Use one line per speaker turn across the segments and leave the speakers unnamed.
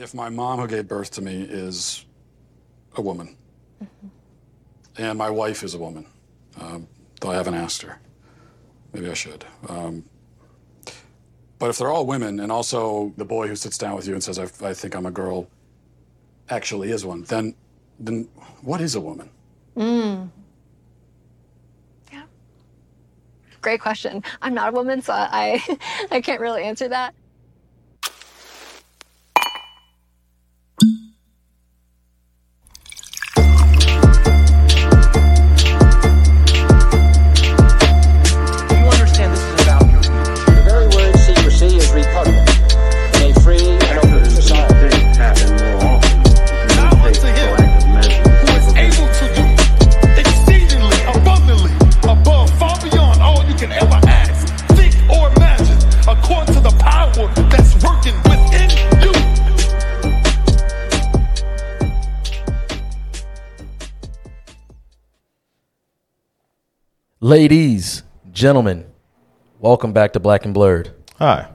if my mom who gave birth to me is a woman, and my wife is a woman, um, though I haven't asked her, maybe I should. Um, but if they're all women, and also the boy who sits down with you and says, I, I think I'm a girl, actually is one, then, then what is a woman?
Mm. Yeah. Great question. I'm not a woman, so I I can't really answer that.
Ladies, gentlemen, welcome back to Black and Blurred.
Hi.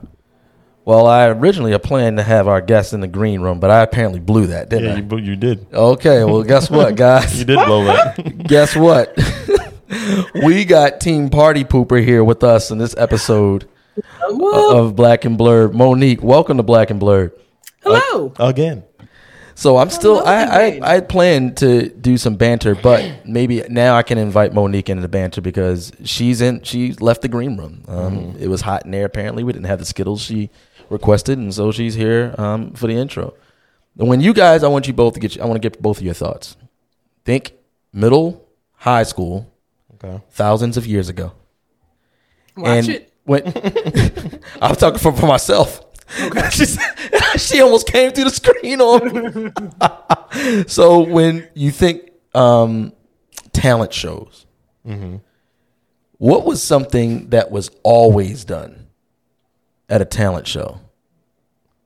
Well, I originally had planned to have our guests in the green room, but I apparently blew that, didn't
Yeah,
I?
you, you did.
Okay, well, guess what, guys?
You did blow that.
guess what? we got Team Party Pooper here with us in this episode of Black and Blurred. Monique, welcome to Black and Blurred.
Hello.
Again.
So I'm still I, I
again.
I had planned to do some banter, but maybe now I can invite Monique into the banter because she's in she left the green room. Um, It was hot in there. Apparently, we didn't have the Skittles she requested, and so she's here um, for the intro. And when you guys, I want you both to get I want to get both of your thoughts. Think middle high school,
Okay.
thousands of years ago.
Watch
and
it.
When I'm talking for, for myself. Okay. she almost came through the screen on me. so when you think um, talent shows, what was something that was always done at a talent show?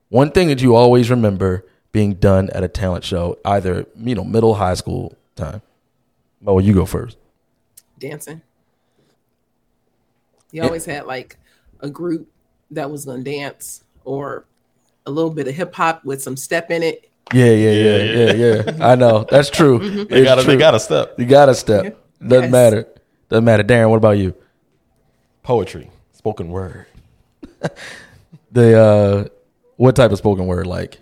One thing that you always remember being done at a talent show, either you know middle, high school time. Oh, you go first.
Dancing. You always had like a group that was gonna dance or a little bit of hip hop with some step in it.
Yeah, yeah, yeah, yeah, yeah. I know that's true.
They
It's
got to they got to step.
You got to step. Doesn't
Yes.
matter. Doesn't matter. Darren, what about you?
Poetry, spoken word.
The uh, what type of spoken word? Like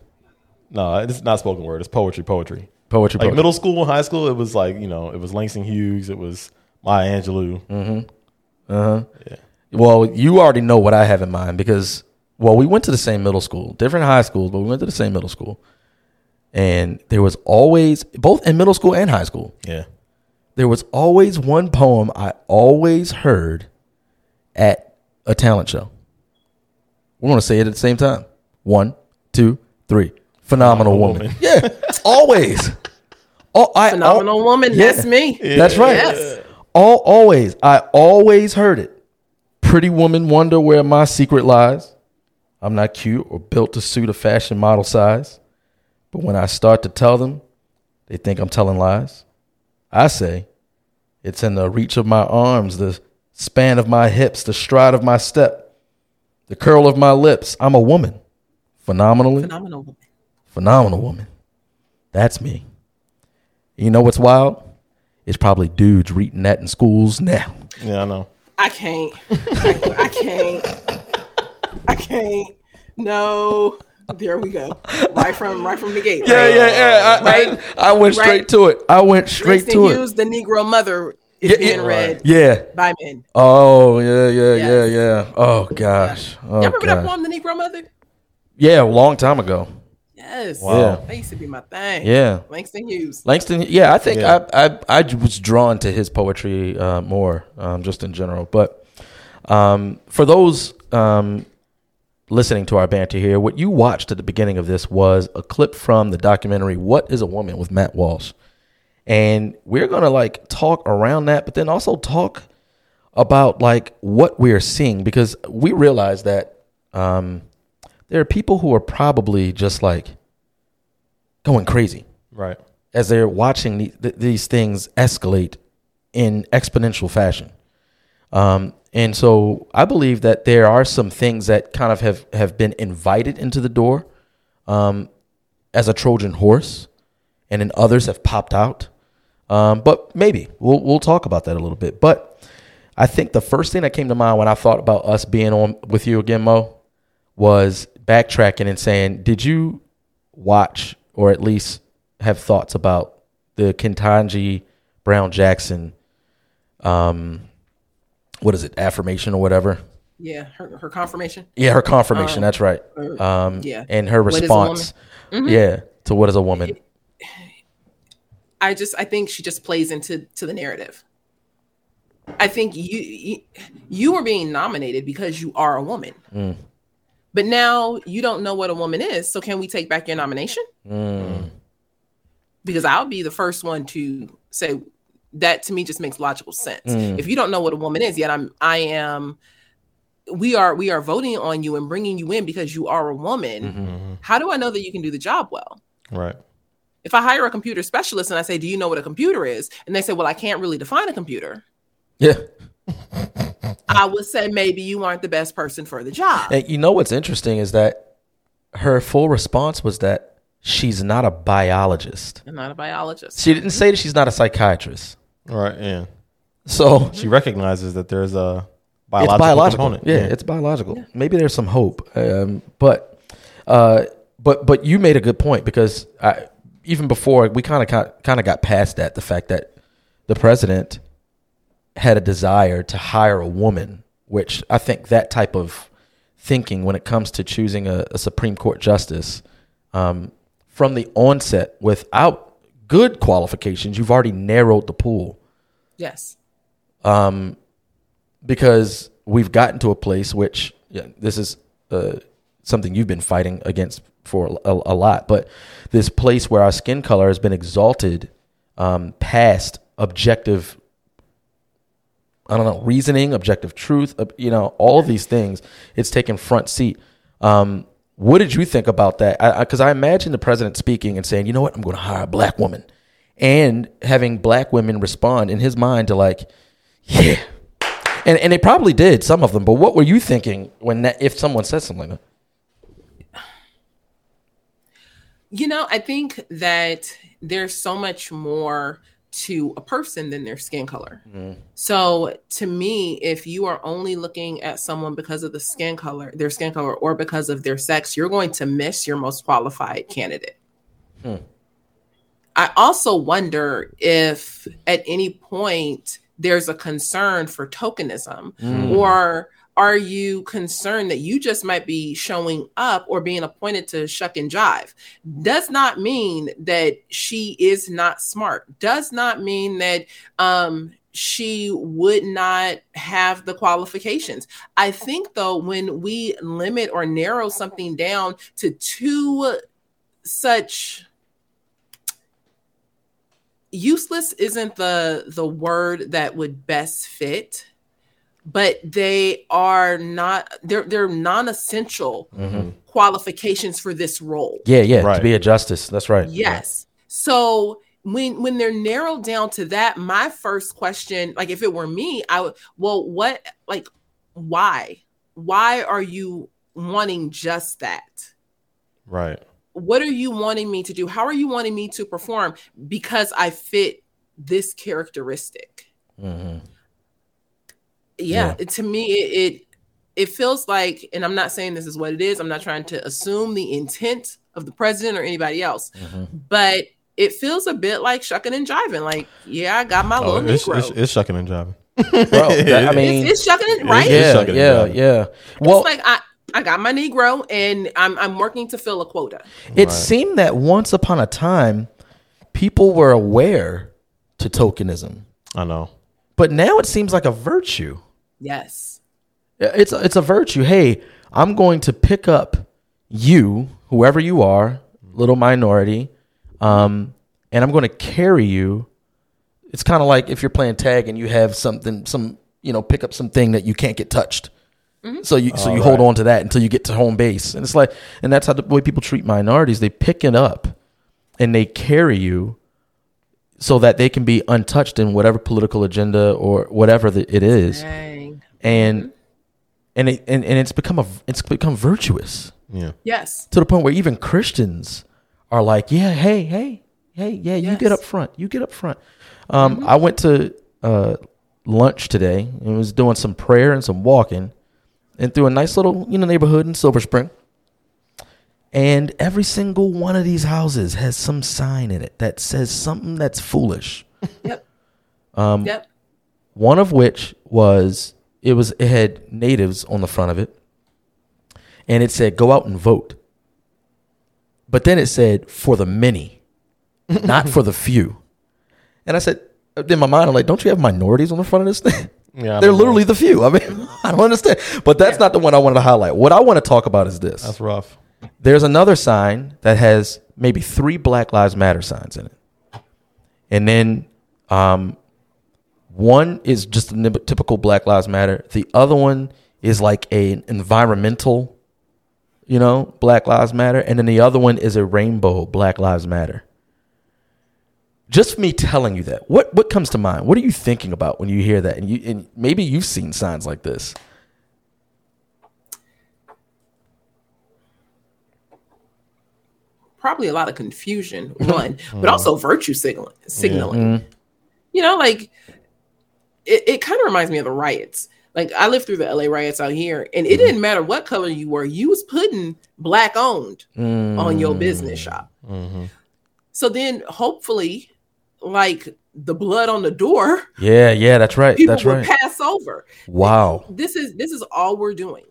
No, it's not spoken word. It's poetry. Poetry.
poetry?
Like
poetry?
middle school and high school, it was like you know, it was Langston Hughes. It was Maya Angelou.
Mm. Well, you already know what I have in mind because well, we went to the same middle school, different high schools, but we went to the same middle school, and there was always both in middle school and high school.
Yeah.
There was always one poem I always heard at a talent show. We're going to say it at the same time. One, two, three. Phenomenal,
Phenomenal
woman.
woman.
Yeah, always. Oh, I,
Phenomenal woman,
yeah.
that's me.
That's right.
Yes.
All always. I always heard it. Pretty woman wonder where my secret lies. I'm not cute or built to suit a fashion model size. But when I start to tell them, they think I'm telling lies. I say, it's in the reach of my arms, the span of my hips, the stride of my step, the curl of my lips. I'm a woman. Phenomenally
Phenomenal woman.
phenomenal woman. That's me. You know what's wild? It's probably dudes reading that in schools now.
Yeah, I know.
I can't. I, I can't. I can't. No. There we go. Right from right from the gate.
Yeah,
right?
yeah, yeah. I,
Right.
I, I went straight
Right.
to it. I went straight
Langston
to
Hughes,
it.
the Negro mother is
Yeah,
being
yeah.
read
Yeah.
by men.
Oh, yeah, yeah, yeah,
Yes.
yeah. Oh gosh. Oh,
Y'all remember that poem, The Negro Mother?
Yeah, a long time ago.
Yes.
Wow.
That used to be my thing.
Yeah.
Langston Hughes.
Langston, yeah, I think
Yeah.
I, I I was drawn to his poetry uh, more, um, just in general. But um, for those um, listening to our banter here, what you watched at the beginning of this was a clip from the documentary "What Is a Woman" with Matt Walsh, and we're gonna like talk around that, but then also talk about like what we're seeing because we realize that um, there are people who are probably just like going crazy
Right.
as they're watching the, th- these things escalate in exponential fashion. Um, and so I believe that there are some things that kind of have, have been invited into the door um, as a Trojan horse, and then others have popped out. Um, but maybe we'll we'll talk about that a little bit. But I think the first thing that came to mind when I thought about us being on with you again, Mo, was backtracking and saying, "Did you watch or at least have thoughts about the Ketanji Brown Jackson, um, what is it, affirmation or whatever?"
Yeah, her, her confirmation.
Yeah, her confirmation.
Um,
that's right.
uh,
Um,
yeah.
and her
What is a
response?
Mhm.
yeah, to what is a woman?
I just I think she just plays into to the narrative. I think you you, you were being nominated because you are a woman.
Mm.
But now you don't know what a woman is, so can we take back your nomination?
Mm.
Because I'll be the first one to say that to me just makes logical sense.
Mm.
If you don't know what a woman is, yet I'm I am we are we are voting on you and bringing you in because you are a woman.
Mm-hmm.
How do I know that you can do the job well?
Right.
If I hire a computer specialist and I say, "Do you know what a computer is?" and they say, "Well, I can't really define a computer,"
Yeah.
I would say maybe you aren't the best person for the job.
And you know what's interesting is that her full response was that she's not a biologist.
I'm not a biologist.
She didn't say that she's not a psychiatrist.
Right. Yeah.
So
She recognizes that there's a biological,
it's biological.
component.
Yeah, it's biological. Maybe there's some hope. Um, but uh, but but you made a good point because I, even before we kind of kind of got past that the fact that the president had a desire to hire a woman, which I think that type of thinking when it comes to choosing a, a Supreme Court justice um, from the onset without good qualifications, you've already narrowed the pool
Yes.
um, because we've gotten to a place which yeah, this is uh, something you've been fighting against for a, a lot, but this place where our skin color has been exalted um, past objective. I don't know reasoning, objective truth. uh, You know all of these things. It's taken front seat. Um, what did you think about that? Because I, I imagine the president speaking and saying, "You know what? I'm going to hire a black woman," and having black women respond in his mind to like, "Yeah," and and they probably did some of them. But what were you thinking when that if someone said something like that?
You know, I think that there's so much more to a person than their skin color. So to me, if you are only looking at someone because of the skin color, their skin color, or because of their sex, you're going to miss your most qualified candidate.
Hmm.
I also wonder if at any point there's a concern for tokenism,
Mm.
or are you concerned that you just might be showing up or being appointed to shuck and jive? Does not mean that she is not smart. Does not mean that um, she would not have the qualifications. I think though, when we limit or narrow something down to two such useless isn't the the word that would best fit but they are not they're they're non-essential mm-hmm. qualifications for this role.
Yeah, yeah, to be a justice. That's right.
yes. So when when they're narrowed down to that my first question like if it were me i would well what like why? Why are you wanting just that?
Right.
What are you wanting me to do how are you wanting me to perform because i fit this characteristic
Mhm.
yeah, it- to me it, it it feels like and i'm not saying this is what it is i'm not trying to assume the intent of the president or anybody else
Mm-hmm.
but it feels a bit like shucking and jiving like yeah i got my
Oh,
little
it's,
negro
it's, it's shucking and jiving.
Bro, that- I mean,
it's, it's shucking and right
It's
yeah,
shucking
yeah,
jiving.
yeah. Well,
it's like i i got my negro and i'm i'm working to fill a quota
It seemed that once upon a time, people were aware to tokenism,
I know.
but now it seems like a virtue.
yes
It's it's a virtue. Hey, I'm going to pick up you, whoever you are, little minority, um, and I'm going to carry you. It's kind of like if you're playing tag and you have something, some you know, pick up something that you can't get touched. So you so you hold on to that until you get to home base, and it's like, and that's how the way people treat minorities. They pick it up, and they carry you, so that they can be untouched in whatever political agenda or whatever the, it is
Dang.
and and it and, and it's become a it's become virtuous
Yeah.
yes
to the point where even Christians are like, yeah, hey, hey, hey, yeah, you get up front. You get up front. Um, I went to uh, lunch today and was doing some prayer and some walking and through a nice little you know neighborhood in Silver Spring. And every single one of these houses has some sign in it that says something that's foolish.
Yep.
Um,
Yep.
One of which was it was it had natives on the front of it, and it said "Go out and vote." But then it said "For the many, not for the few." And I said, in my mind, I'm like, "Don't you have minorities on the front of this thing?"
Yeah,
They're
don't know.
literally the few. I mean, I don't understand. But that's not the one I wanted to highlight. What I want to talk about is this.
That's rough.
There's another sign that has maybe three Black Lives Matter signs in it. And then um, one is just a typical Black Lives Matter. The other one is like a environmental, you know, Black Lives Matter. And then the other one is a rainbow Black Lives Matter. Just me telling you that, what what comes to mind? What are you thinking about when you hear that? And you and maybe you've seen signs like this.
Probably a lot of confusion, one, but mm. also virtue signaling. signaling. You know, like it, it kind of reminds me of the riots. Like I lived through the LA riots out here, and it mm-hmm. didn't matter what color you were, you was putting black owned on your business mm. shop. Mm-hmm. So then hopefully, like the blood on the door,
Yeah, yeah, that's right.
people
That's
will
right.
pass over.
Wow.
This is this is all we're doing.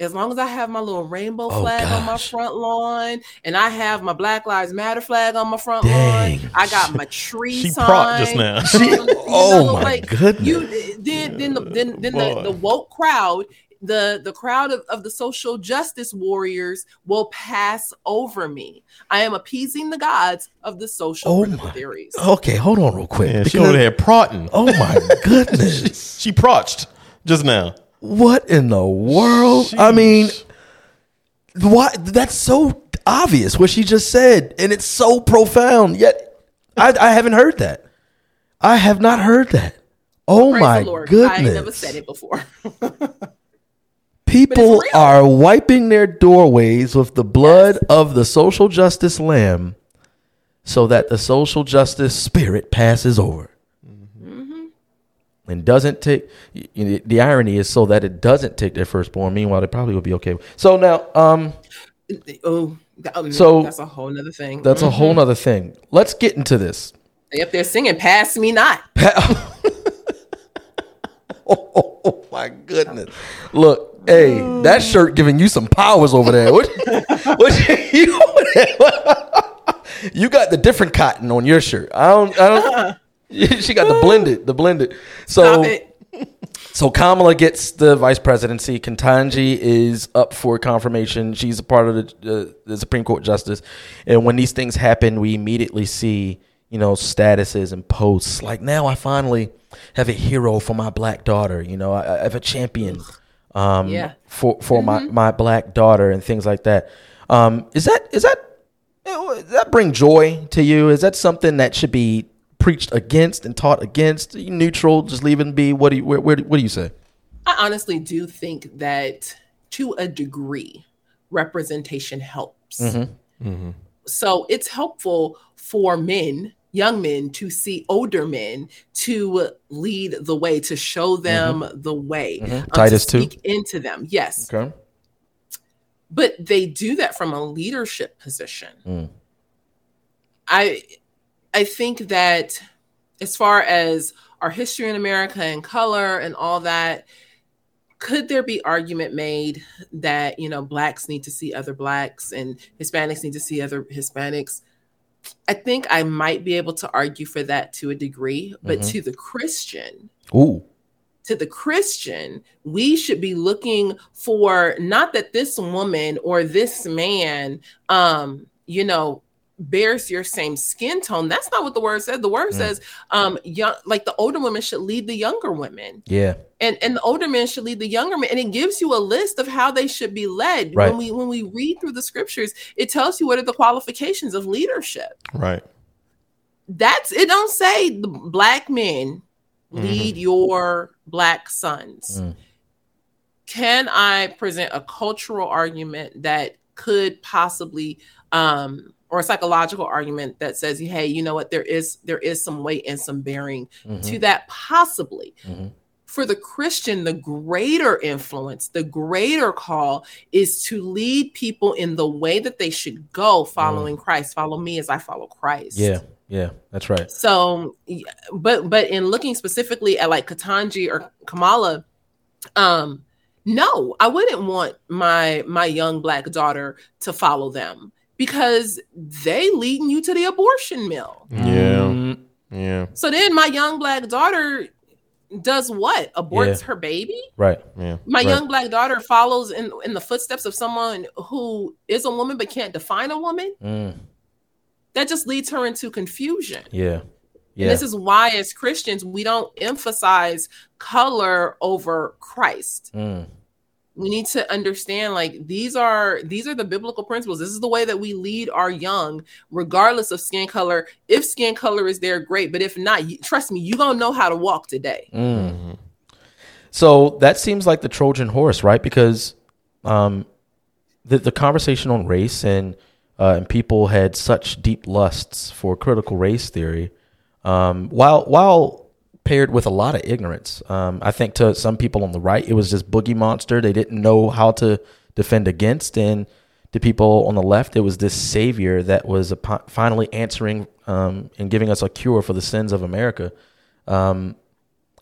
As long as I have my little rainbow
Oh,
flag on my front lawn, and I have my Black Lives Matter flag on my front
Dang.
lawn, I got my tree
She
sign.
propped just now.
You
oh
know,
my
like,
goodness.
You then then the then, then the, the woke crowd, the the crowd of, of the social justice warriors will pass over me. I am appeasing the gods of the social
Oh
critical
my-
theories.
Okay, hold on real quick.
Yeah, she over there protting.
oh my goodness.
She protched just now.
what in the world? I mean, why that's so obvious what she just said and it's so profound. Yet I, I haven't heard that. I have not heard that. Oh
Praise
my
Lord.
goodness.
I never said it before.
People are wiping their doorways with the blood of the social justice lamb so that the social justice spirit passes over.
Mm-hmm.
And doesn't take y- y- the irony is so that it doesn't take their firstborn. Meanwhile, they probably would be okay. So now, um,
oh, that-
So-
that's a whole nother thing.
that's a
Mhm.
whole nother thing. Let's get into this.
they're singing "Pass Me Not."
Oh, oh my goodness! Look, hey, that shirt giving you some powers over there. What? what you, you got the different cotton on your shirt. I don't. I don't. She got the blended, the blended. So, so Kamala gets the vice presidency. Kantanji is up for confirmation. She's a part of the, uh, the Supreme Court justice. And when these things happen, we immediately see, you know, statuses and posts like, now I finally have a hero for my black daughter. You know, I, I have a champion um,
Yeah.
for for my my black daughter and things like that. Um, is that is that does that bring joy to you? Is that something that should be preached against and taught against? Are you neutral, just leave it be. What do you where, where, what do you say?
I honestly do think that to a degree, representation helps.
Mm-hmm.
So it's helpful for men, young men, to see older men to lead the way, to show them the way, um, to
Mm-hmm. Titus two.
speak into them. Yes,
Okay.
but they do that from a leadership position.
Mm.
I I think that as far as our history in America and color and all that, could there be argument made that you know blacks need to see other blacks and Hispanics need to see other Hispanics? I think I might be able to argue for that to a degree, but
Mhm.
to the Christian,
Ooh.
to the Christian, we should be looking for not that this woman or this man, um, you know, bears your same skin tone. That's not what the word says. The word
Mm.
says, um, young, like the older women should lead the younger women,
Yeah.
and and the older men should lead the younger men, and it gives you a list of how they should be led.
Right.
When we when we read through the scriptures, it tells you what are the qualifications of leadership
Right.
that's it don't say the black men lead your black sons
Mm.
can i present a cultural argument that could possibly um or a psychological argument that says, hey, you know what, there is there is some weight and some bearing to that possibly.
Mhm.
For the Christian, the greater influence, the greater call is to lead people in the way that they should go following Christ. Follow me as I follow Christ.
Yeah, yeah, that's right.
So, but but in looking specifically at like Ketanji or Kamala, um, no, I wouldn't want my my young black daughter to follow them because they leading you to the abortion mill.
Yeah.
Mm,
Yeah.
So then my young black daughter does what? Aborts
Yeah.
her baby?
right.
Yeah.
My
Right.
young black daughter follows in in the footsteps of someone who is a woman but can't define a woman.
Mm,
That just leads her into confusion.
yeah. Yeah.
And this is why, as Christians, we don't emphasize color over Christ.
Mm,
We need to understand, like these are these are the biblical principles. This is the way that we lead our young, regardless of skin color. If skin color is there, great. But if not, trust me, you gonna know how to walk today.
mm. So that seems like the Trojan horse, right? Because um, the the conversation on race and uh, and people had such deep lusts for critical race theory, um, while while paired with a lot of ignorance. Um, I think to some people on the right, it was just boogie monster. They didn't know how to defend against, and to people on the left, it was this savior that was apo- finally answering um, and giving us a cure for the sins of America. Um,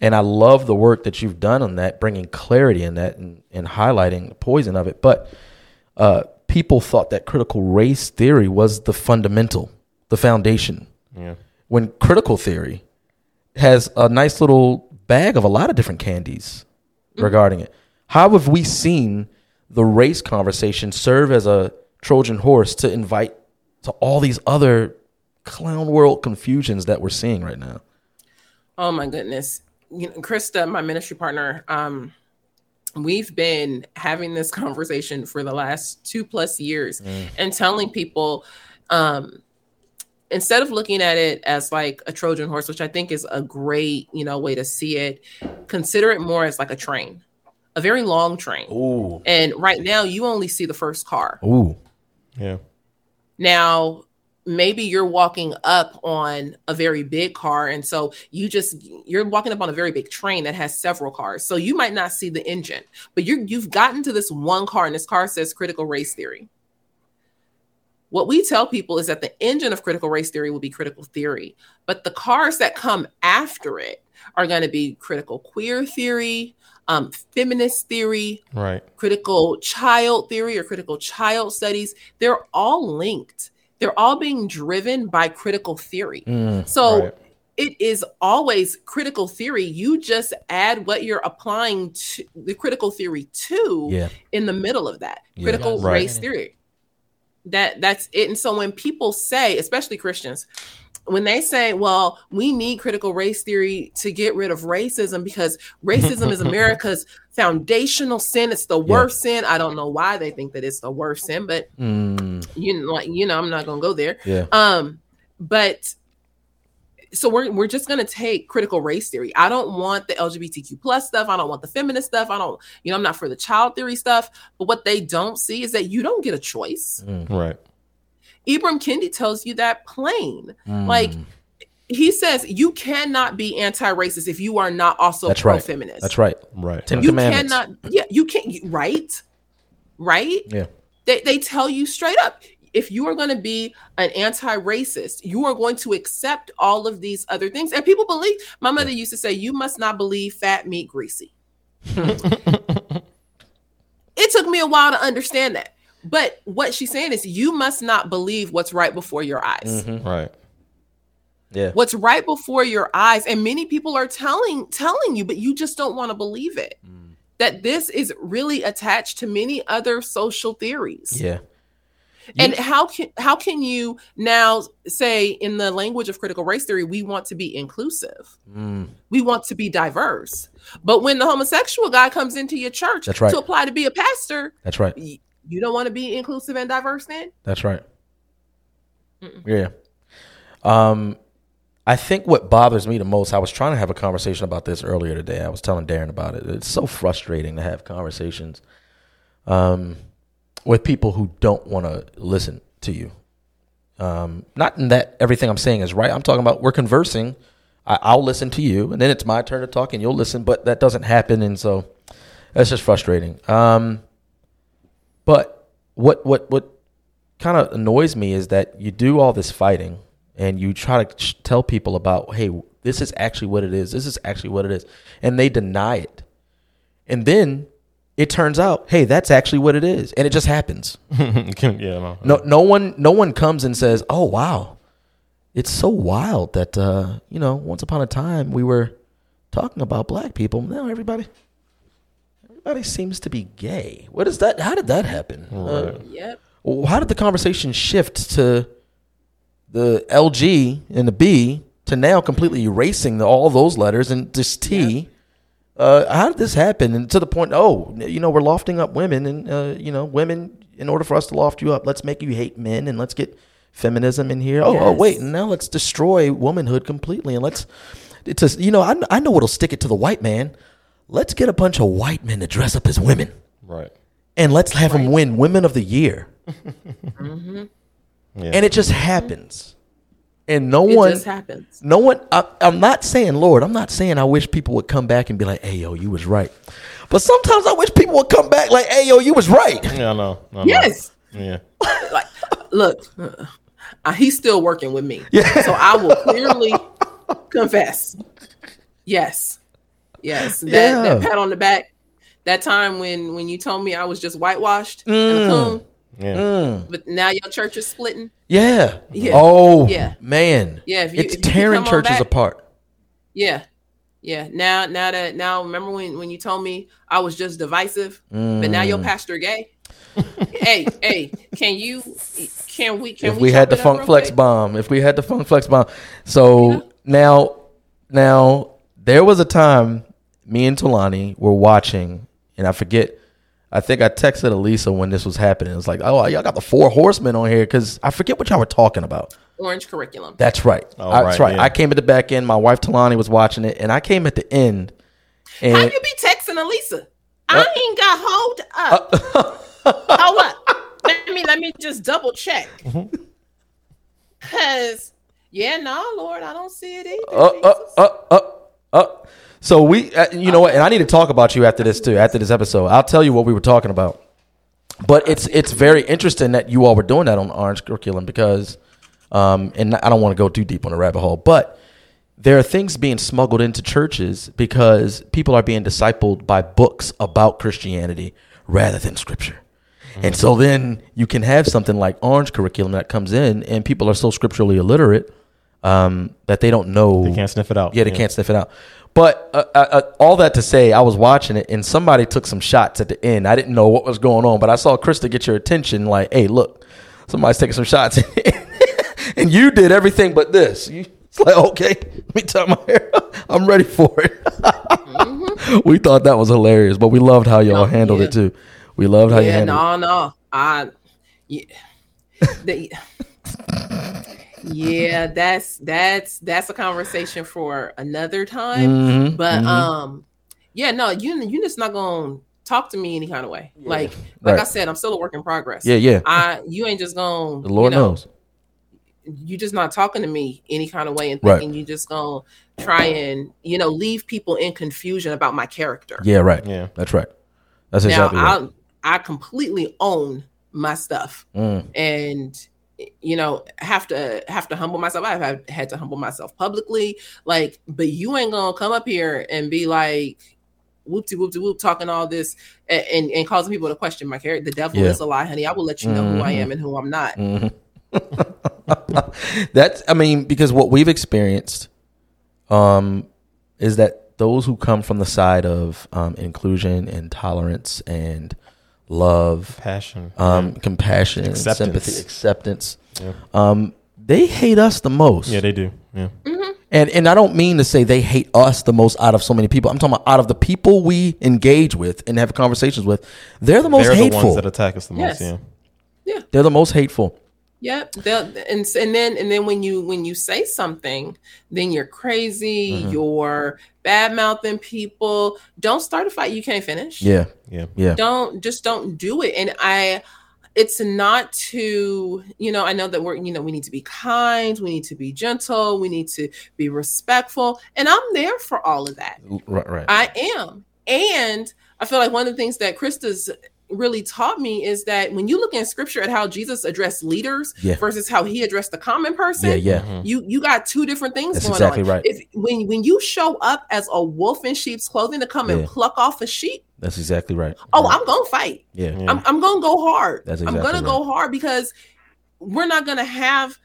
and I love the work that you've done on that, bringing clarity in that and, and highlighting the poison of it. But uh, people thought that critical race theory was the fundamental, the foundation.
Yeah.
When critical theory has a nice little bag of a lot of different candies regarding it. How have we seen the race conversation serve as a Trojan horse to invite to all these other clown world confusions that we're seeing right now?
Oh my goodness. You know, Krista, my ministry partner, um, we've been having this conversation for the last two plus years and telling people um instead of looking at it as like a Trojan horse, which I think is a great, you know, way to see it, consider it more as like a train, a very long train.
Ooh.
And right now you only see the first car.
Ooh.
Yeah.
Now, maybe you're walking up on a very big car and so you just you're walking up on a very big train that has several cars. So you might not see the engine, but you you've gotten to this one car and this car says critical race theory. What we tell people is that the engine of critical race theory will be critical theory, but the cars that come after it are going to be critical queer theory, um, feminist theory,
Right.
critical child theory or critical child studies, they're all linked. They're all being driven by critical theory.
Mm,
So
right.
it is always critical theory. You just add what you're applying to the critical theory to
Yeah.
in the middle of that.
Yeah.
Critical
Right.
race theory. That that's it. And so when people say, especially Christians, when they say, well, we need critical race theory to get rid of racism because racism is America's foundational sin. It's the worst sin. I don't know why they think that it's the worst sin, but
Mm,
you know, like, you know, I'm not gonna go there.
yeah.
Um, but so we're we're just gonna take critical race theory. I don't want the LGBTQ plus stuff. I don't want the feminist stuff. I don't, you know, I'm not for the child theory stuff. But what they don't see is that you don't get a choice.
Mm,
Right.
Ibram Kendi tells you that plain.
mm.
Like he says, you cannot be anti-racist if you are not also
That's right.
pro-feminist.
That's right.
Right.
Ten
You cannot. Yeah, you can't. you- Right. Right.
Yeah.
They, they tell you straight up if you are going to be an anti-racist you are going to accept all of these other things and people believe my mother used to say you must not believe fat meat greasy it took me a while to understand that but what she's saying is you must not believe what's right before your eyes
Mhm.
Right.
Yeah.
what's right before your eyes and many people are telling telling you but you just don't want to believe it
Mm.
that this is really attached to many other social theories
Yeah.
And how can how can you now say in the language of critical race theory we want to be inclusive
Mm,
we want to be diverse but when the homosexual guy comes into your church
That's right.
to apply to be a pastor
that's right.
y- you don't want to be inclusive and diverse then
That's right.
Mm-mm.
Yeah. Um, I think what bothers me the most, I was trying to have a conversation about this earlier today. I was telling Darren about it. It's so frustrating to have conversations um, with people who don't want to listen to you. Um, not in that everything I'm saying is right. I'm talking about we're conversing. I, I'll listen to you, and then it's my turn to talk, and you'll listen. But that doesn't happen, and so that's just frustrating. Um, but what what what kind of annoys me is that you do all this fighting, and you try to tell people about, hey, this is actually what it is. This is actually what it is, and they deny it, and then it turns out, hey, that's actually what it is, and it just happens.
yeah, no.
No, no one, no one comes and says, "Oh, wow, it's so wild that uh, you know, once upon a time we were talking about black people. Now everybody, everybody seems to be gay. What is that? How did that happen? Uh,
Yep.
how did the conversation shift to the LG and the B to now completely erasing the, all those letters and just T? Uh, how did this happen? And to the point, oh, you know, we're lofting up women, and uh, you know, women. In order for us to loft you up, let's make you hate men, and let's get feminism in here. Oh, oh, wait, now let's destroy womanhood completely, and let's. It's a, you know, I, I know what'll stick it to the white man. Let's get a bunch of white men to dress up as women,
Right.
and let's have them win Women of the Year
Mm-hmm.
Yeah.
and it just happens and no
It
one
just happens.
no one I, i'm not saying lord i'm not saying i wish people would come back and be like hey yo you was right but sometimes i wish people would come back like hey yo you was right
yeah, no. no, no.
Yes.
Yeah.
like look uh, he's still working with me
Yeah.
so i will clearly confess yes yes that,
Yeah.
that pat on the back that time when when you told me i was just whitewashed and a
Mm.
coon
Yeah.
Mm,
but now your church is splitting
yeah.
Yeah.
oh
Yeah.
man
Yeah, if you-
it's tearing churches
back-
apart
yeah yeah now now that now remember when when you told me i was just divisive but now
Mm.
your pastor gay hey hey can you can we can
if we had the funk flex
quick?
bomb if we had the funk flex bomb so now now there was a time me and Talani were watching and i forget i think i texted elisa when this was happening. It was like oh y'all got the four horsemen on here because i forget what y'all were talking about.
Orange curriculum.
That's right.
Oh,
I- that's
right,
right.
yeah.
i came at the back end. My wife Talani was watching it and i came at the end
how you be texting elisa?
Uh,
i ain't got hold up. hold up. Let me let me just double check.
Mm-hmm.
because yeah no lord i don't see it either
uh, uh,
Jesus.
uh, uh, uh. So we, uh, you know what? And I need to talk about you after this too. After this episode, I'll tell you what we were talking about. But it's it's very interesting that you all were doing that on Orange Curriculum because, um, and I don't want to go too deep on the rabbit hole, but there are things being smuggled into churches because people are being discipled by books about Christianity rather than Scripture. And so then you can have something like Orange Curriculum that comes in, and people are so scripturally illiterate um, that they don't know.
They can't sniff it out.
Yeah, they can't sniff it out. But uh, uh, uh, all that to say, I was watching it and somebody took some shots at the end. I didn't know what was going on, but I saw Krista get your attention. Like, hey, look, somebody's taking some shots, and you did everything but this. You, it's like, okay, let me tie my hair. up. I'm ready for it. We thought that was hilarious, but we loved how y'all
Oh,
handled
yeah.
it too. We loved how you
yeah
handled it.
no no i yeah the, yeah that's that's that's a conversation for another time
Mhm,
but
mhm.
um yeah no you you just not gonna talk to me any kind of way like like i said i'm still a work in progress
Yeah, yeah.
i you ain't just gonna
The Lord
you know,
knows.
you just not talking to me any kind of way and
Right.
thinking you just gonna try and you know leave people in confusion about my character
Yeah, right.
Yeah.
That's right. That's
now
exactly right.
I I completely own my stuff
Mm.
and you know have to have to humble myself. I've had, had to humble myself publicly, like, but you ain't gonna come up here and be like whoopty whoopty whoop talking all this and, and, and causing people to question my character. The devil
Yeah.
is a lie, honey. I will let you know who I
Mhm.
am and who I'm not.
Mhm. That's I mean because what we've experienced um is that those who come from the side of um, inclusion and tolerance and love,
Passion.
um, compassion,
Acceptance.
sympathy, acceptance,
Yeah.
um, they hate us the most.
Yeah, they do. Yeah.
And and I don't mean to say they hate us the most out of so many people. I'm talking about out of the people we engage with and have conversations with. They're the most
They're the
hateful.
ones that attack us the most.
Yes.
Yeah.
they're the most hateful.
Yep. They'll, and and then and then when you when you say something, then you're crazy.
Mm-hmm.
You're bad mouthing people. Don't start a fight you can't finish.
Yeah,
Yeah.
yeah.
Don't just don't do it. And I it's not to you know i know that we're you know we need to be kind we need to be gentle we need to be respectful and i'm there for all of that
Right, right.
i am and i feel like one of the things that krista's really taught me is that when you look in scripture at how jesus addressed leaders
Yeah.
versus how he addressed the common person
yeah, yeah.
Mhm.
you you got two different things
That's
going
exactly
on
right.
if when when you show up as a wolf in sheep's clothing to come
Yeah.
and pluck off a sheep
That's exactly right.
oh
Right.
i'm gonna fight
yeah.
Yeah.
I'm, I'm gonna go hard.
That's
I'm gonna go hard because we're not gonna have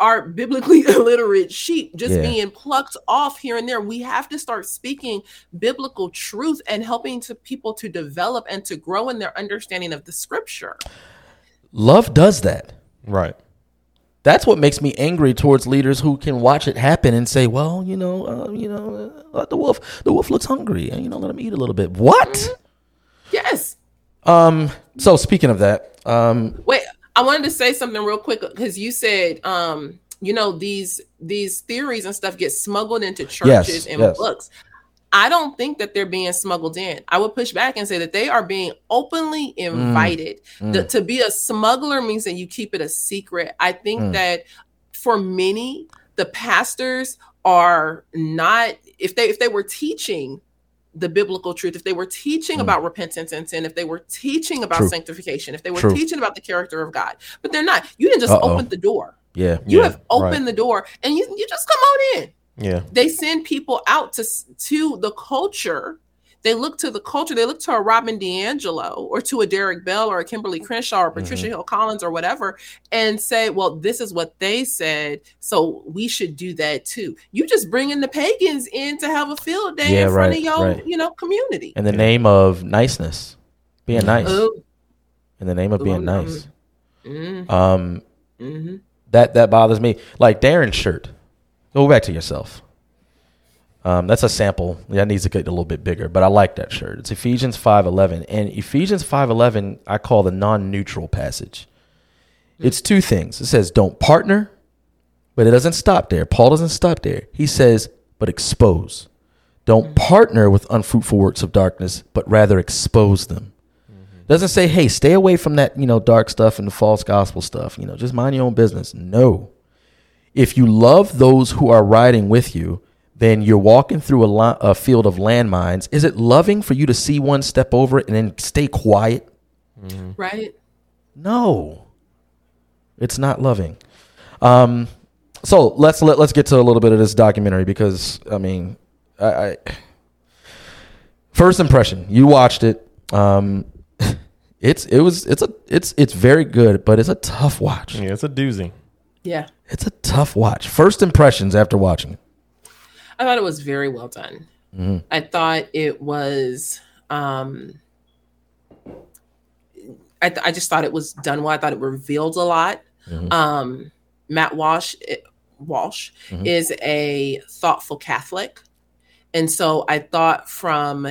our biblically illiterate sheep just
Yeah.
being plucked off here and there. We have to start speaking biblical truth and helping to people to develop and to grow in their understanding of the scripture.
Love does that.
Right.
That's what makes me angry towards leaders who can watch it happen and say, "Well, you know, uh, you know, uh, the wolf, the wolf looks hungry, and you know, let him eat a little bit." What?
Yes.
Um. So speaking of that, um,
Wait, I wanted to say something real quick because you said um you know these these theories and stuff get smuggled into churches and
yes.
books. I don't think that they're being smuggled in. I would push back and say that they are being openly invited.
Mm.
The- to be a smuggler means that you keep it a secret. I think
Mm.
that for many, the pastors are not if they if they were teaching the biblical truth, if they were teaching
Mm.
about repentance and sin, if they were teaching about
True.
sanctification, if they were
True.
teaching about the character of God, but they're not. You didn't just
Uh-oh.
open the door.
yeah,
You
Yeah,
have opened
right.
the door, and you you just come on in.
Yeah.
They send people out to to the culture. They look to the culture. They look to a Robin DiAngelo or to a Derek Bell or a Kimberly Crenshaw or Patricia Hill Collins or whatever, and say, "Well, this is what they said, so we should do that too." You just bringing the pagans in to have a field day
Yeah,
in front
right,
of your,
right.
you know, community.
in the name of niceness, being nice.
Oh,
In the name of being
Ooh,
nice.
mm,
Um,
mhm.
that that bothers me. Like Darren's shirt. Go back to yourself. Um, that's a sample. That needs to get a little bit bigger, but I like that shirt. It's Ephesians five eleven, and Ephesians five eleven I call the non-neutral passage. It's two things. It says don't partner, but it doesn't stop there. Paul doesn't stop there. He says, but expose. Don't partner with unfruitful works of darkness, but rather expose them. Doesn't say, hey, stay away from that, you know, dark stuff and the false gospel stuff. You know, just mind your own business. No. If you love those who are riding with you, then you're walking through a, li- a field of landmines. Is it loving for you to see one step over it and then stay quiet?
right?
No, it's not loving. Um, so let's let, let's get to a little bit of this documentary because I mean, I, I first impression. You watched it. Um, it's it was it's a it's it's very good, but it's a tough watch.
Yeah. It's a doozy.
Yeah,
It's a tough watch. First impressions after watching.
I thought it was very well done.
Mhm.
I thought it was. um I, th- I just thought it was done well. I thought it revealed a lot.
Mhm.
Um, Matt Walsh it, Walsh
Mhm.
is a thoughtful Catholic, and so I thought from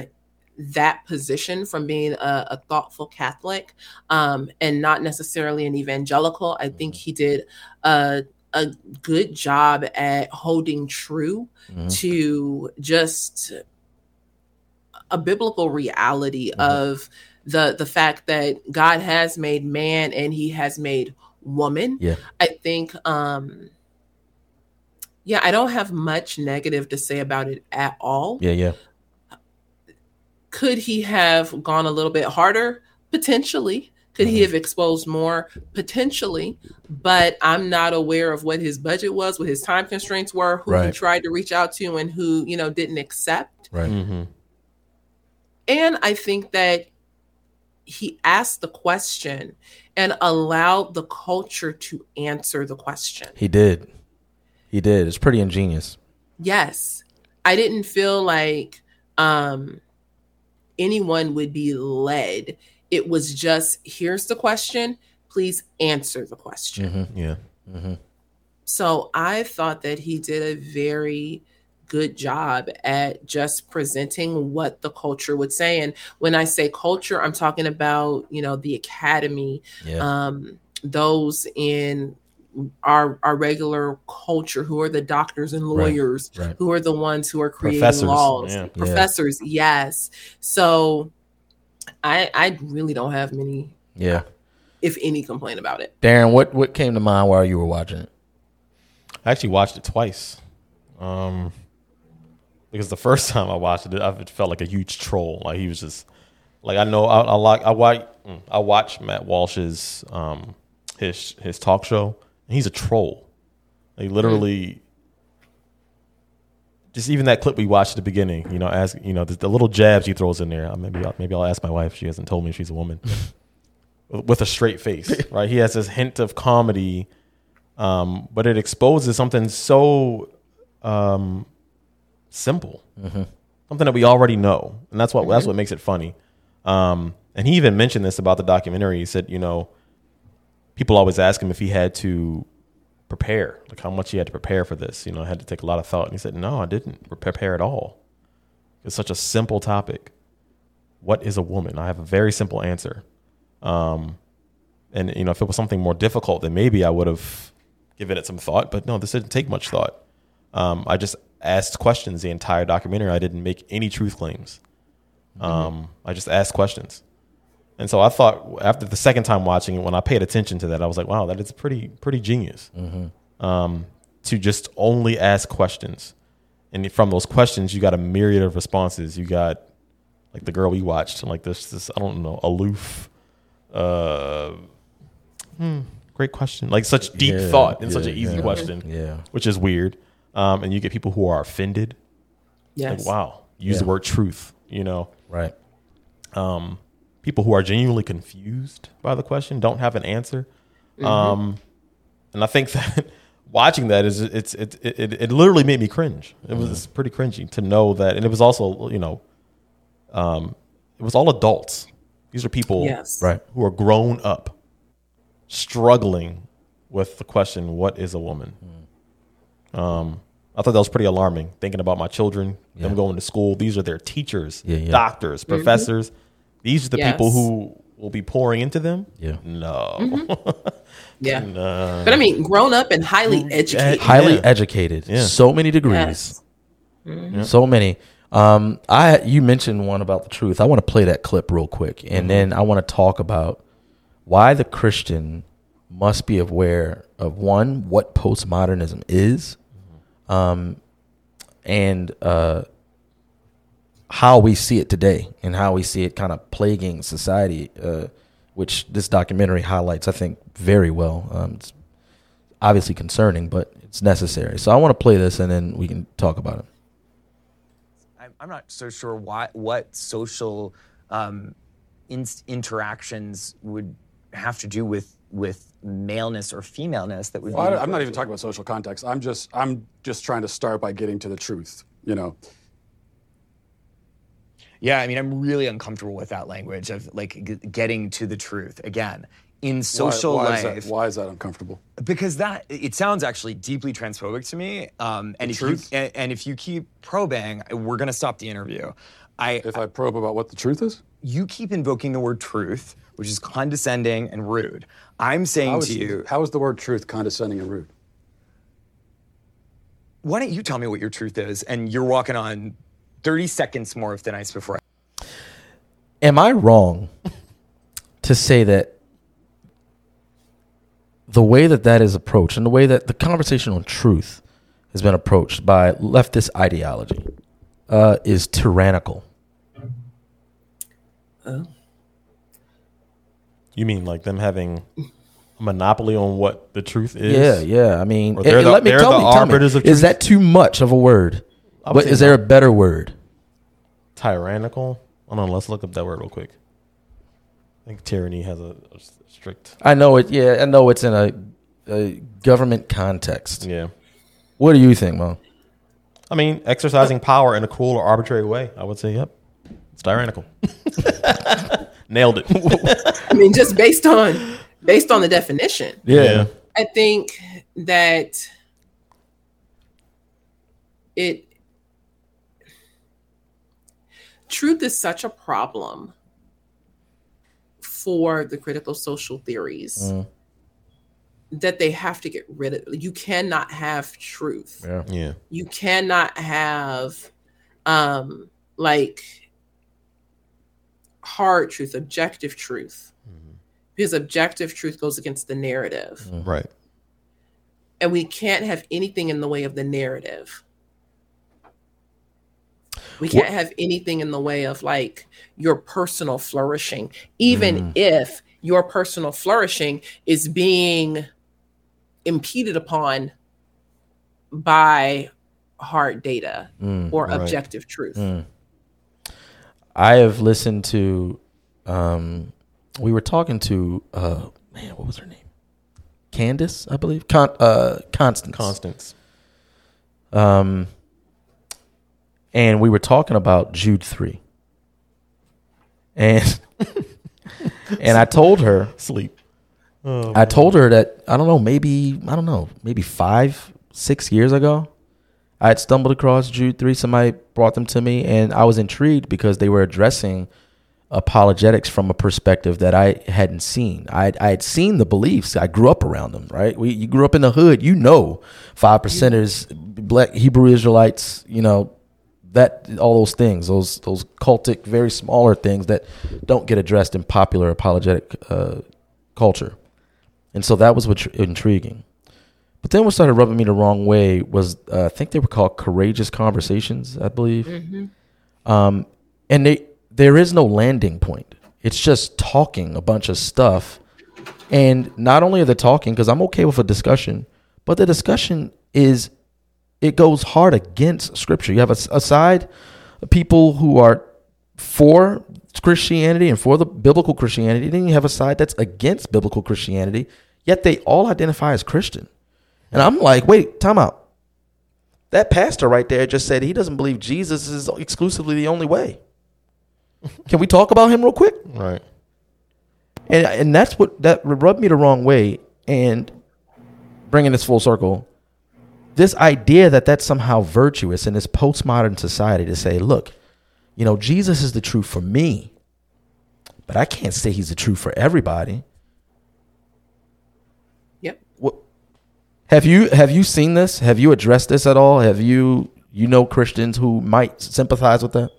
that position, from being a, a thoughtful Catholic, um, and not necessarily an evangelical, I think he did a a good job at holding true
Mhm.
to just a biblical reality
Mhm.
of the the fact that God has made man and he has made woman.
Yeah.
I think um yeah, I don't have much negative to say about it at all.
Yeah, yeah.
Could he have gone a little bit harder? Potentially. Could he
Mhm.
have exposed more? Potentially. But I'm not aware of what his budget was, what his time constraints were, who he tried to reach out to, and who, you know, didn't accept.
Right.
Mm-hmm.
And I think that he asked the question and allowed the culture to answer the question.
He did. He did. It's pretty ingenious.
Yes. I didn't feel like um anyone would be led. It was just here's the question, please answer the question.
Mm-hmm.
Yeah.
Mm-hmm.
So I thought that he did a very good job at just presenting what the culture would say. And when I say culture, I'm talking about, you know, the academy,
Yeah.
um, those in our our regular culture who are the doctors and lawyers
right.
who are the ones who are creating
Professors,
laws
yeah.
Yeah.
professors yes so i i really don't have many
yeah.
if any, complaint about it.
Darren, what what came to mind while you were watching it?
I actually watched it twice. Um, because the first time I watched it, I felt like a huge troll. Like he was just like I know I, I like I watch I watch Matt Walsh's um his his talk show. And he's a troll. He literally just even that clip we watched at the beginning. You know, ask you know the, the little jabs he throws in there. Maybe I'll, maybe I'll ask my wife. She hasn't told me she's a woman. With a straight face, right? He has this hint of comedy um, but it exposes something so um, simple, something that we already know, and that's what that's what makes it funny. Um, and he even mentioned this about the documentary. He said, you know, people always ask him if he had to prepare, like how much he had to prepare for this. You know, I had to take a lot of thought, and he said, no, I didn't prepare at all. It's such a simple topic. What is a woman? I have a very simple answer. Um, and you know, if it was something more difficult, then maybe I would have given it some thought. But no, this didn't take much thought. Um, I just asked questions the entire documentary. I didn't make any truth claims. Um, I just asked questions. And so I thought after the second time watching it, when I paid attention to that, I was like, wow, that is pretty pretty genius. Um, to just only ask questions, and from those questions, you got a myriad of responses. You got like the girl we watched, like this this I don't know aloof. Uh, hmm, great question. Like such deep
Yeah,
thought and such an easy
yeah.
question.
Yeah.
which is weird. Um, and you get people who are offended.
Yes.
Like, wow, use the word truth. You know,
Right.
um, people who are genuinely confused by the question don't have an answer.
Mm-hmm.
Um, and I think that watching that is it's it it, it literally made me cringe. It was pretty cringy to know that, and it was also you know, um, it was all adults. These are people
Yes.
Right.
who are grown up, struggling with the question, "What is a woman?" Um, I thought that was pretty alarming. Thinking about my children, them going to school. These are their teachers,
Yeah, yeah.
doctors, professors. These are the people who will be pouring into them.
Yeah.
No,
Yeah.
no.
But I mean, grown up and highly educated.
Highly
Yeah.
educated.
Yeah.
So many degrees.
Yes.
So many. Um, I you mentioned one about the truth. I want to play that clip real quick, and then I want to talk about why the Christian must be aware of one what postmodernism is, um, and uh, how we see it today, and how we see it kind of plaguing society, uh, which this documentary highlights, I think, very well. Um, it's obviously concerning, but it's necessary. So I want to play this, and then we can talk about it.
I'm, I'm not so sure why what social um, in, interactions would have to do with with maleness or femaleness that would
Well,
be
I, am not even talking about social context. I'm just I'm just trying to start by getting to the truth. You know,
yeah i mean i'm really uncomfortable with that language of like g- getting to the truth again in social
why, why
life
Is that, why is that uncomfortable?
because that it sounds actually deeply transphobic to me um, and if
truth?
you and, and if you keep probing we're going to stop the interview i
If I probe about what the truth is,
you keep invoking the word truth which is condescending and rude i'm saying
how
to you
how is the word truth condescending and rude?
why don't you tell me what your truth is and you're walking on 30 seconds more of thin ice before
Am I wrong to say that the way that that is approached and the way that the conversation on truth has been approached by leftist ideology uh, is tyrannical?
you mean like them having a monopoly on what the truth is?
Yeah, yeah. I mean,
Or they're
and
the-
let me
they're
tell
the
me, tell me,
arbiters of
is that too much of a word?
I would
What,
say
is there a better word?
tyrannical. Hold on, let's look up that word real quick. I think tyranny has a, a strict.
I know it. Yeah, I know it's in a, a government context.
Yeah,
What do you think, Mo?
I mean, exercising power in a cruel or arbitrary way. I would say, yep, it's tyrannical. Nailed it.
I mean, just based on based on the definition.
yeah.
I think that it truth is such a problem for the critical social theories
Mm.
that they have to get rid of you cannot have truth
Yeah.
Yeah.
you cannot have um like hard truth objective truth because objective truth goes against the narrative.
Right.
And we can't have anything in the way of the narrative. We can't have anything in the way of like your personal flourishing, even if your personal flourishing is being impeded upon by hard data or
right.
objective truth.
I have listened to. Um, we were talking to. Uh, man, what was her name? Candace, I believe. Con- uh, Constance.
Constance.
Um, and we were talking about Jude three. And and I told her
Sleep.
I told her that I don't know, maybe I don't know, maybe five, six years ago, I had stumbled across Jude three. Somebody brought them to me, and I was intrigued because they were addressing apologetics from a perspective that I hadn't seen. I I had seen the beliefs. I grew up around them. Right, we you grew up in the hood. You know, five percenters, black Hebrew Israelites. You know that all those things, those those cultic, very smaller things that don't get addressed in popular apologetic uh, culture. And so that was what intriguing. But then what started rubbing me the wrong way was uh, I think they were called courageous conversations, I believe. Um, and they there is no landing point. It's just talking a bunch of stuff. And not only are they talking, because I'm okay with a discussion, but the discussion is it goes hard against scripture. You have a, a side of people who are for Christianity and for the biblical Christianity. Then you have a side that's against biblical Christianity, yet they all identify as Christian. And I'm like, wait, time out. That pastor right there just said he doesn't believe Jesus is exclusively the only way. Can we talk about him real quick?
Right.
And and that's what that rubbed me the wrong way. And bringing this full circle, this idea that that's somehow virtuous in this postmodern society to say, look, you know, Jesus is the truth for me, but I can't say he's the truth for everybody.
Yep.
What, have you have you seen this? Have you addressed this at all? Have you you know Christians who might sympathize with that?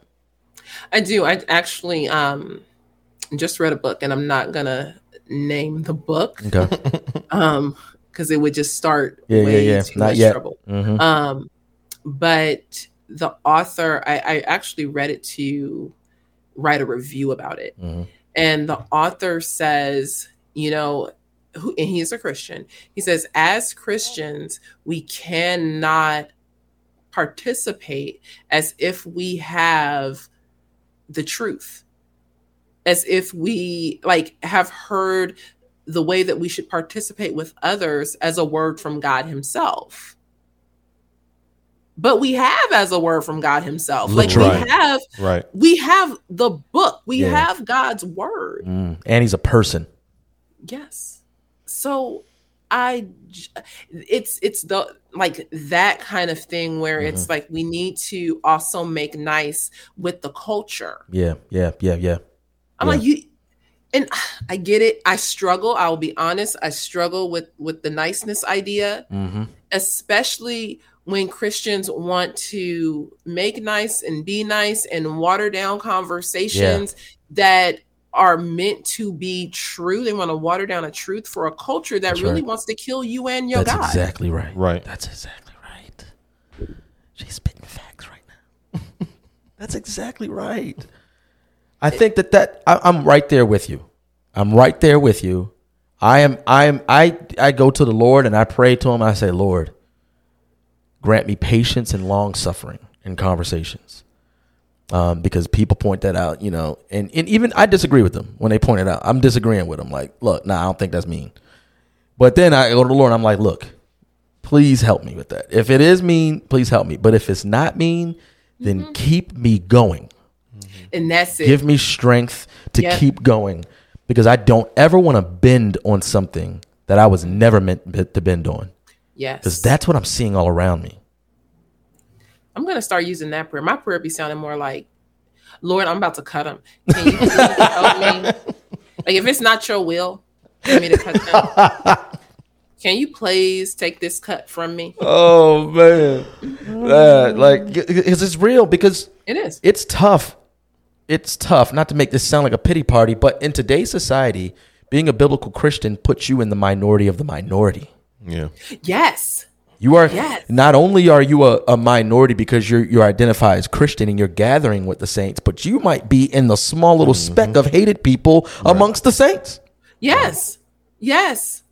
I do. I actually um just read a book and I'm not gonna name the book.
Okay.
um because it would just start
Yeah, yeah,
way
yeah.
too
Not
much
yet.
trouble.
Mhm.
Um but the author I, I actually read it to write a review about it.
Mhm.
And the author says, you know, who, and he's a Christian. He says, as Christians, we cannot participate as if we have the truth, as if we like have heard the way that we should participate with others as a word from God Himself. But we have as a word from God Himself. Like
Right.
we have
Right.
we have the book. We
Yeah.
have God's word.
Mm. And he's a person.
Yes. So I it's it's the like that kind of thing where
Mm-hmm.
it's like we need to also make nice with the culture.
Yeah, yeah, yeah, yeah.
I'm
Yeah.
like you and I get it. I struggle. I'll be honest. I struggle with with the niceness idea,
Mm-hmm.
especially when Christians want to make nice and be nice and water down conversations that are meant to be true. They want to water down a truth for a culture that
That's
really
right.
wants to kill you and your
That's
God.
exactly right.
Right.
That's exactly right. She's spitting facts right now. That's exactly right. I think that that I, I'm right there with you. I'm right there with you. I am. I am. I. I go to the Lord and I pray to Him. I say, Lord, grant me patience and long suffering in conversations. Um, because people point that out, you know, and, and even I disagree with them when they point it out. I'm disagreeing with them. Like, look, nah, I don't think that's mean. But then I go to the Lord and I'm like, look, please help me with that. If it is mean, please help me. But if it's not mean, then keep me going.
And that's it.
Give me strength to
Yep.
keep going because I don't ever want to bend on something that I was never meant to bend on.
yes.
Because that's what I'm seeing all around me.
I'm gonna start using that prayer. My prayer be sounding more like, Lord, I'm about to cut him. Can you help me? Like if it's not your will for me to cut them, can you please take this cut from me?
Oh man, that like because it's real because
It is.
it's tough. It's tough not to make this sound like a pity party, but in today's society, being a biblical Christian puts you in the minority of the minority.
Yeah.
Yes.
You are
Yes.
not only are you a, a minority because you're you're identified as Christian and you're gathering with the saints, but you might be in the small little speck of hated people amongst the saints.
Yes. Yes.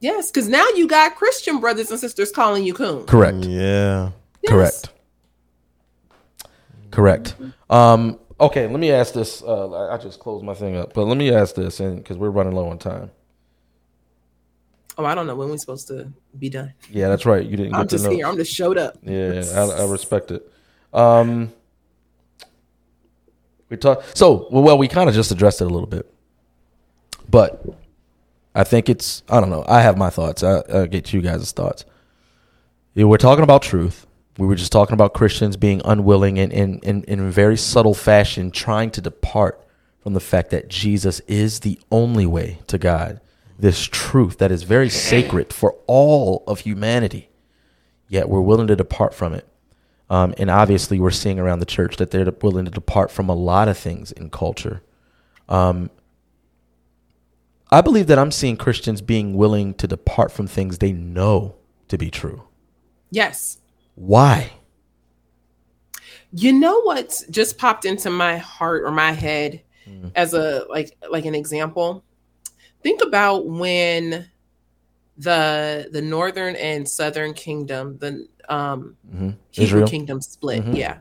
Yes. Because now you got Christian brothers and sisters calling you coon.
Correct.
Yeah.
Yes.
Correct. Correct. Um, okay, let me ask this. Uh, I- I just closed my thing up, but let me ask this, and because we're running low on time.
Oh, I don't know when we're supposed to be done.
Yeah, that's right. You didn't
I'm just here. I'm just showed up.
Yeah, I, I respect it. Um, we talk so well. we kind of just addressed it a little bit, but I think it's I don't know. I have my thoughts. I, I'll get you guys' thoughts. Yeah, we're talking about truth. We were just talking about Christians being unwilling and in, in, in a very subtle fashion trying to depart from the fact that Jesus is the only way to God. This truth that is very sacred for all of humanity yet we're willing to depart from it. Um, and obviously, we're seeing around the church that they're willing to depart from a lot of things in culture. Um, I believe that I'm seeing Christians being willing to depart from things they know to be true.
Yes.
Why?
You know what's just popped into my heart or my head
Mm.
as a like like an example? Think about when the the northern and southern kingdom, the um
Mhm.
Hebrew
Israel?
kingdom split.
Mhm.
Yeah.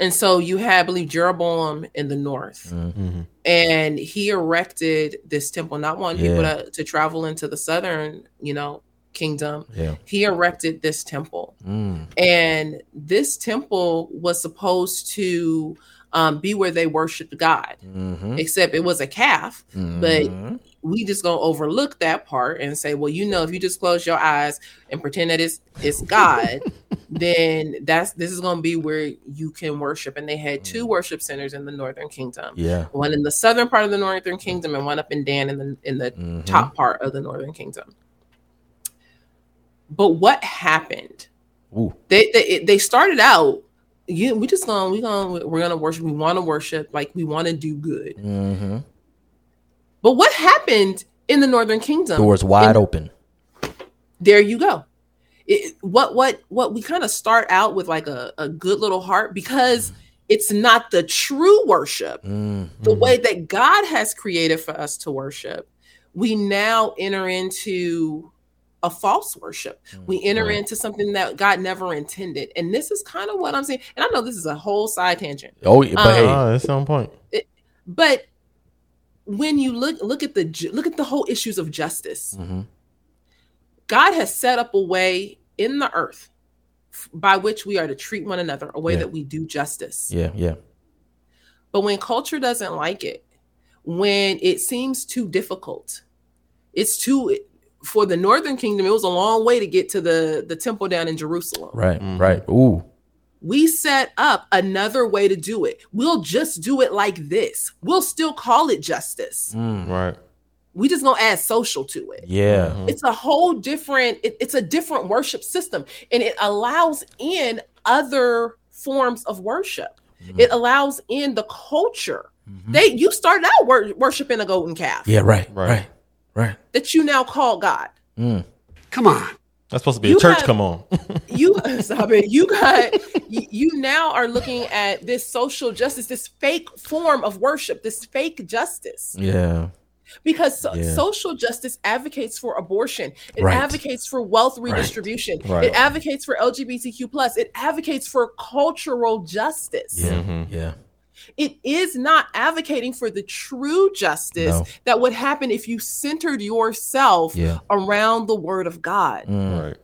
And so you had, I believe, Jeroboam in the north,
Mm-hmm.
and he erected this temple, not wanting people to, to travel into the southern, you know, kingdom.
Yeah.
He erected this temple.
Mm.
And this temple was supposed to um, be where they worshiped God,
Mhm.
except it was a calf. But
Mhm.
we just gonna overlook that part and say, well, you know, if you just close your eyes and pretend that it's it's God, then that's this is gonna be where you can worship. And they had two worship centers in the Northern Kingdom,
Yeah.
one in the southern part of the Northern Kingdom, and one up in Dan in the in the
Mhm.
top part of the Northern Kingdom. But what happened?
Ooh.
They they they started out. Yeah, we just gonna we gonna we're gonna worship. We want to worship like we want to do good.
Mhm.
But what happened in the Northern Kingdom?
Doors wide open.
There you go. It, what what what we kind of start out with like a, a good little heart because it's not the true worship,
Mm.
the way that God has created for us to worship. We now enter into a false worship. We enter
right.
into something that God never intended. And this is kind of what I'm saying. And I know this is a whole side tangent.
Oh, yeah, but
Um,
hey,
Oh, that's on point.
But when you look look at the look at the whole issues of justice,
Mhm.
God has set up a way in the earth f- by which we are to treat one another, a way
Yeah.
that we do justice.
yeah, yeah.
But when culture doesn't like it, when it seems too difficult, it's too for the northern kingdom, it was a long way to get to the the temple down in Jerusalem.
Right,
Mhm.
right. Ooh.
We set up another way to do it. We'll just do it like this. We'll still call it justice.
Mm.
Right.
We just gonna add social to it.
Yeah.
Mhm.
it's a whole different it- it's a different worship system and it allows in other forms of worship
Mm-hmm.
it allows in the culture they you started out wor- worshiping a golden calf
Yeah, right,
Right.
right, right.
that you now call god
Mm.
Come on.
That's supposed to be
You
a church.
have-
Come on.
you stop it you got you, you now are looking at this social justice this fake form of worship this fake justice
Yeah.
because so-
Yeah.
social justice advocates for abortion it
Right.
advocates for wealth redistribution
Right.
it advocates for lgbtq plus it advocates for cultural justice
Yeah.
Mhm.
Yeah.
It is not advocating for the true justice
No.
that would happen if you centered yourself
Yeah.
around the word of god
Mm.
Right.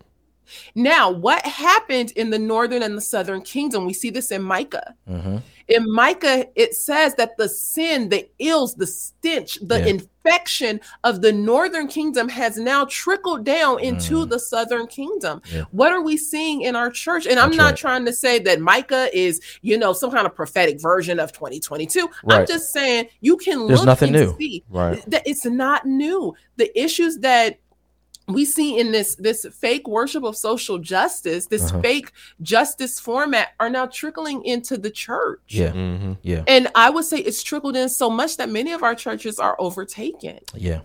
now what happened in the northern and the southern kingdom we see this in micah
Mhm.
In Micah, it says that the sin, the ills, the stench, the
Yeah.
infection of the northern kingdom has now trickled down into
Mm.
the southern kingdom.
Yeah.
What are we seeing in our church? And I'm not
right.
trying to say that Micah is, you know, some kind of prophetic version of 2022. I'm just saying you can
There's
look
nothing
and
new.
see
Right.
that it's not new. The issues that we see in this this fake worship of social justice, this
Uh-huh.
fake justice format are now trickling into the church.
Yeah.
Mm-hmm.
Yeah.
And I would say it's trickled in so much that many of our churches are overtaken.
Yeah.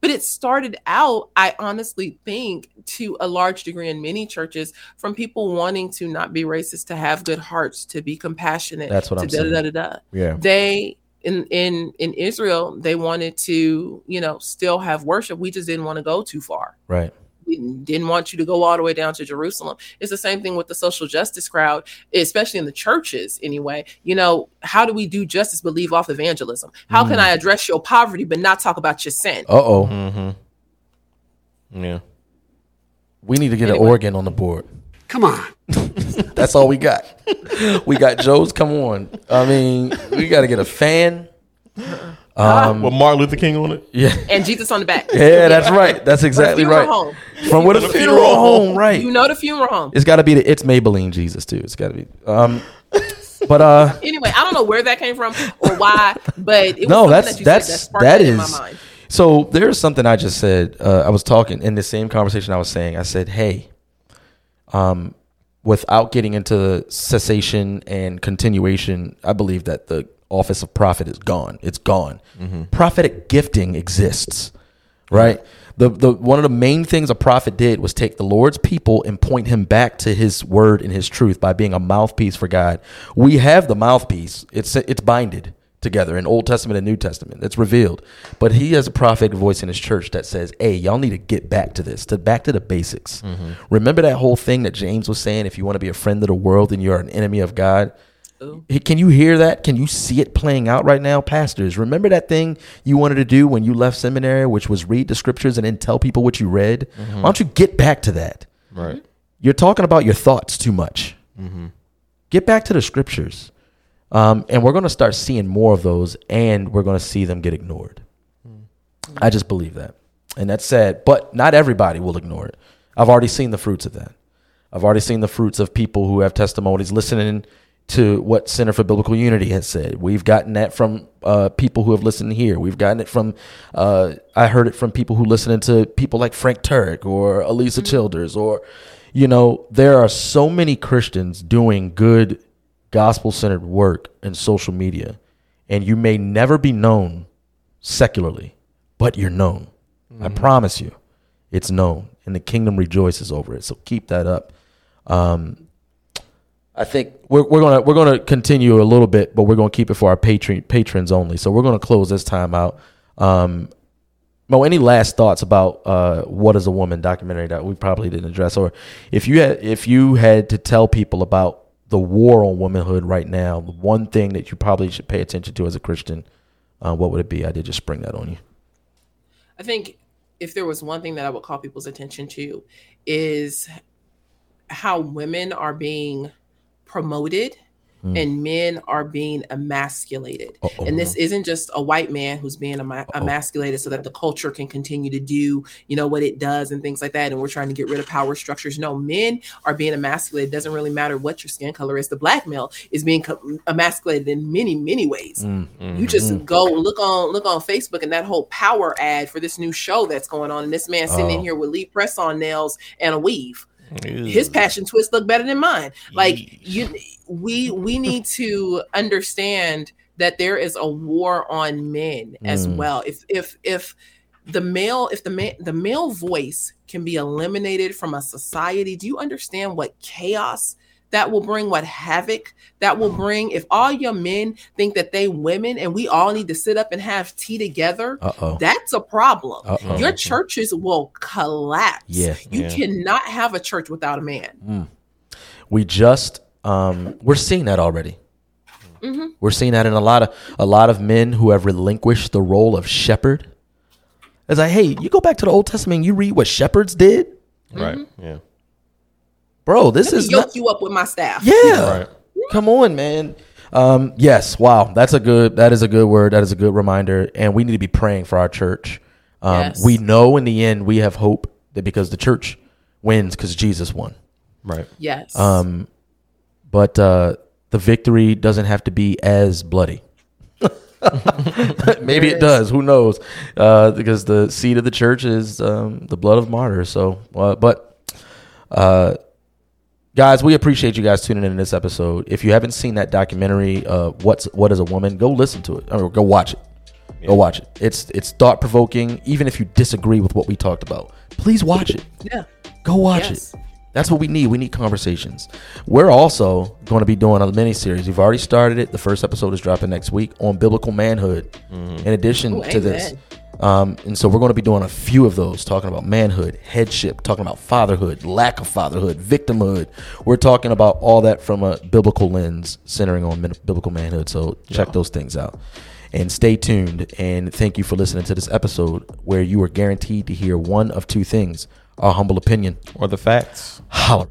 But it started out, I honestly think, to a large degree in many churches, from people wanting to not be racist, to have good hearts, to be compassionate.
That's what
to
I'm
da,
saying.
Da, da, da.
Yeah.
They in in in Israel, they wanted to, you know, still have worship. We just didn't want to go too far.
Right.
We didn't want you to go all the way down to Jerusalem. It's the same thing with the social justice crowd, especially in the churches anyway. You know, how do we do justice but leave off evangelism? How can
Mm.
I address your poverty but not talk about your sin?
Uh oh.
Mm-hmm. Yeah.
We need to get
Anyway.
an organ on the board.
Come on.
That's all we got. we got Joe's. Come on. I mean, we got to get a fan. Um,
With Martin Luther King on it.
yeah.
And Jesus on the back.
Yeah, that's right. That's exactly
funeral
right.
home.
From with a funeral home, right?
You know the funeral home.
It's got to be the it's Maybelline Jesus too. It's got to be. Um, but uh,
Anyway, I don't know where that came from or why, but it was
no,
something
that's
that you
that's
said that sparked
that
that in my mind.
So there's something I just said. Uh, I was talking in the same conversation. I was saying. I said, "Hey, um, without getting into cessation and continuation, I believe that the office of prophet is gone. It's gone. Mm-hmm. Prophetic gifting exists, right? The the one of the main things a prophet did was take the Lord's people and point him back to His word and His truth by being a mouthpiece for God. We have the mouthpiece. It's it's binded together in Old Testament and New Testament. It's revealed. But he has a prophetic voice in his church that says, "Hey, y'all need to get back to this, to back to the basics. Mm-hmm. Remember that whole thing that James was saying: if you want to be a friend of the world, then you're an enemy of God." Can you hear that? Can you see it playing out right now, pastors? Remember that thing you wanted to do when you left seminary, which was read the scriptures and then tell people what you read? Mm-hmm. Why don't you get back to that?
Right.
You're talking about your thoughts too much. Mm-hmm. Get back to the scriptures. Um, and we're going to start seeing more of those, and we're going to see them get ignored. I just believe that. And that's sad, but not everybody will ignore it. I've already seen the fruits of that. I've already seen the fruits of people who have testimonies listening to what Center for Biblical Unity has said. We've gotten that from uh, people who have listened here. We've gotten it from, uh, I heard it from people who listen to people like Frank Turek or Alisa Childers, or, you know, there are so many Christians doing good gospel centered work in social media, and you may never be known secularly, but you're known. I promise you, it's known, and the kingdom rejoices over it. So keep that up. Um, I think we're, we're gonna we're gonna continue a little bit, but we're gonna keep it for our patron patrons only. So we're gonna close this time out. Um, Mo, any last thoughts about uh, what is a woman documentary that we probably didn't address, or if you had if you had to tell people about the war on womanhood right now, the one thing that you probably should pay attention to as a Christian, uh, what would it be? I did just spring that on you.
I think if there was one thing that I would call people's attention to is how women are being promoted Mm. and men are being emasculated.
Uh-oh.
And this isn't just a white man who's being ema- emasculated so that the culture can continue to do, you know, what it does and things like that. And we're trying to get rid of power structures. No, men are being emasculated. It doesn't really matter what your skin color is. The black male is being co- emasculated in many, many ways. Mm. You just mm-hmm. go look on look on Facebook and that whole power ad for this new show that's going on. And this man sitting in
Oh.
here with Lee press on nails and a weave. His passion twist look better than mine. Like you we we need to understand that there is a war on men as
Mm.
well. If if if the male if the man the male voice can be eliminated from a society, do you understand what chaos that will bring what havoc that will bring if all your men think that they women and we all need to sit up and have tea together
Uh-oh.
that's a problem
Uh-oh.
your churches will collapse
Yeah.
you
Yeah.
cannot have a church without a man
we just um, we're seeing that already.
Mm-hmm.
We're seeing that in a lot of a lot of men who have relinquished the role of shepherd. It's like, hey, you go back to the Old Testament, and you read what shepherds did,
Right.
Mm-hmm.
Yeah.
Bro. This
Let me
is
yoke
not,
you up with my staff
yeah.
Right.
Come on, man. Um, yes, wow, that's a good. That is a good word. That is a good reminder, and we need to be praying for our church. Um,
Yes.
We know in the end we have hope that because the church wins because Jesus won.
Right.
yes
Um, but uh, the victory doesn't have to be as bloody. Maybe it does. Who knows? Uh, because the seed of the church is um, the blood of martyrs. So, uh, but uh, guys, we appreciate you guys tuning in to this episode. If you haven't seen that documentary, uh, what's what is a woman? Go listen to it or go watch it. Go watch it. It's it's thought provoking. Even if you disagree with what we talked about, please watch it.
Yeah.
Go watch
Yes.
it. That's what we need. We need conversations. We're also going to be doing a mini series. We've already started it. The first episode is dropping next week on biblical manhood. In addition
Ooh,
to this,
amen.
Um, and so we're going to be doing a few of those, talking about manhood, headship, talking about fatherhood, lack of fatherhood, victimhood. We're talking about all that from a biblical lens, centering on min- biblical manhood. So check those things out. And stay tuned. And thank you for listening to this episode where you are guaranteed to hear one of two things our humble opinion
Or the facts.
Holla.